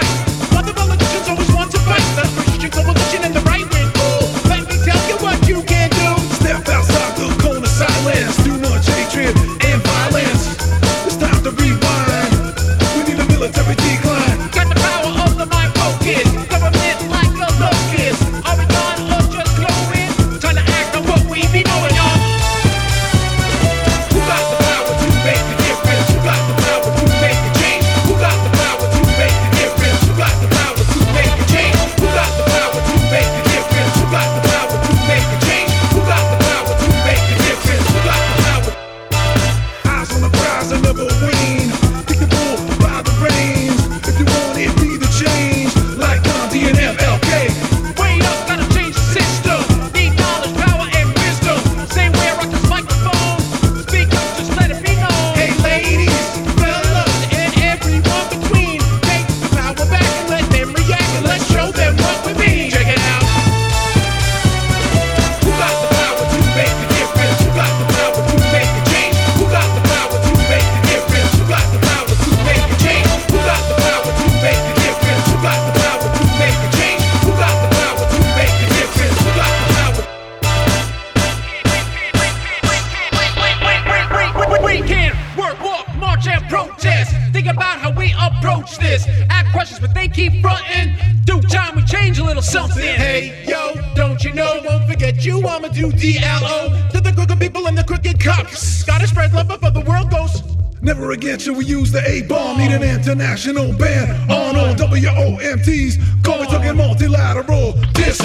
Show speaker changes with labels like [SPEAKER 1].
[SPEAKER 1] Christ. a liberal queen. About how we approach this. Ask questions, but they keep fronting. Due time, we change a little something.
[SPEAKER 2] Hey, yo, don't you know? Won't forget you. I'ma do DLO to the crooked people and the crooked cops. Gotta spread love before the world goes.
[SPEAKER 3] Never again shall we use the A bomb. Need an international ban on all WMDs. Call me talking multilateral. This